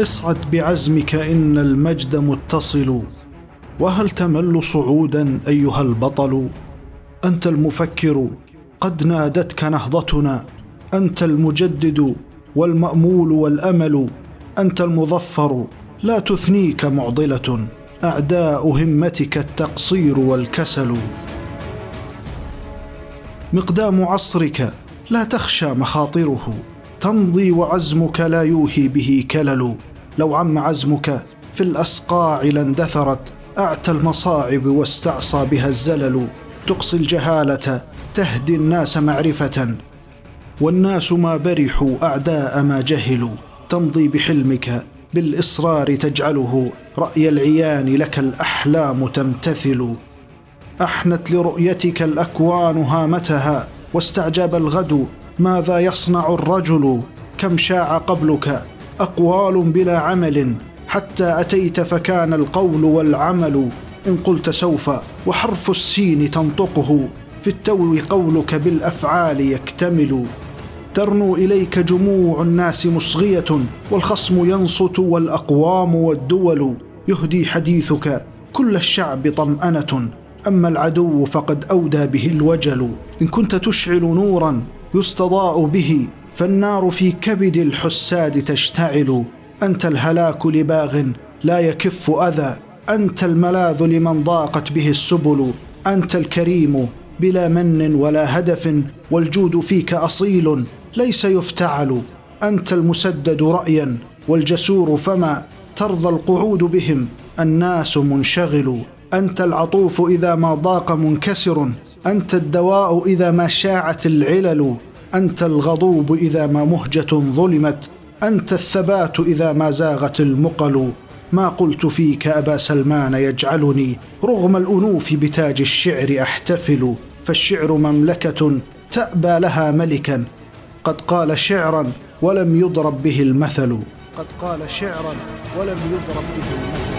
اصعد بعزمك إن المجد متصل. وهل تمل صعودا أيها البطل؟ أنت المفكر قد نادتك نهضتنا. أنت المجدد والمأمول والأمل. أنت المظفر لا تثنيك معضلة. أعداء همتك التقصير والكسل. مقدام عصرك لا تخشى مخاطره. تمضي وعزمك لا يوهي به كلل. لو عم عزمك في الأسقاع لاندثرت أعتى المصاعب واستعصى بها الزلل. تقصي الجهالة تهدي الناس معرفة. والناس ما برحوا أعداء ما جهلوا. تمضي بحلمك بالإصرار تجعله. رأي العيان لك الأحلام تمتثل. أحنت لرؤيتك الأكوان هامتها واستعجب الغد. ماذا يصنع الرجل كم شاع قبلك؟ أقوال بلا عمل. حتى أتيت فكان القول والعمل. إن قلت سوف وحرف السين تنطقه. في التو قولك بالأفعال يكتمل. ترنو إليك جموع الناس مصغية والخصم ينصت والأقوام والدول. يهدي حديثك كل الشعب طمأنة. أما العدو فقد أودى به الوجل. إن كنت تشعل نورا يستضاء به فالنار في كبد الحساد تشتعل. أنت الهلاك لباغ لا يكف أذى. أنت الملاذ لمن ضاقت به السبل. أنت الكريم بلا من ولا هدف والجود فيك أصيل ليس يفتعل. أنت المسدد رايا والجسور فما. ترضى القعود بهم الناس منشغل. أنت العطوف إذا ما ضاق منكسر. أنت الدواء إذا ما شاعت العلل أنت الغضوب إذا ما مهجة ظلمت أنت الثبات إذا ما زاغت المقل. ما قلت فيك أبا سلمان يجعلني رغم الأنوف بتاج الشعر أحتفل. فالشعر مملكة تأبى لها ملكا. قد قال شعرا ولم يضرب به المثل. قد قال شعرا ولم يضرب به المثل.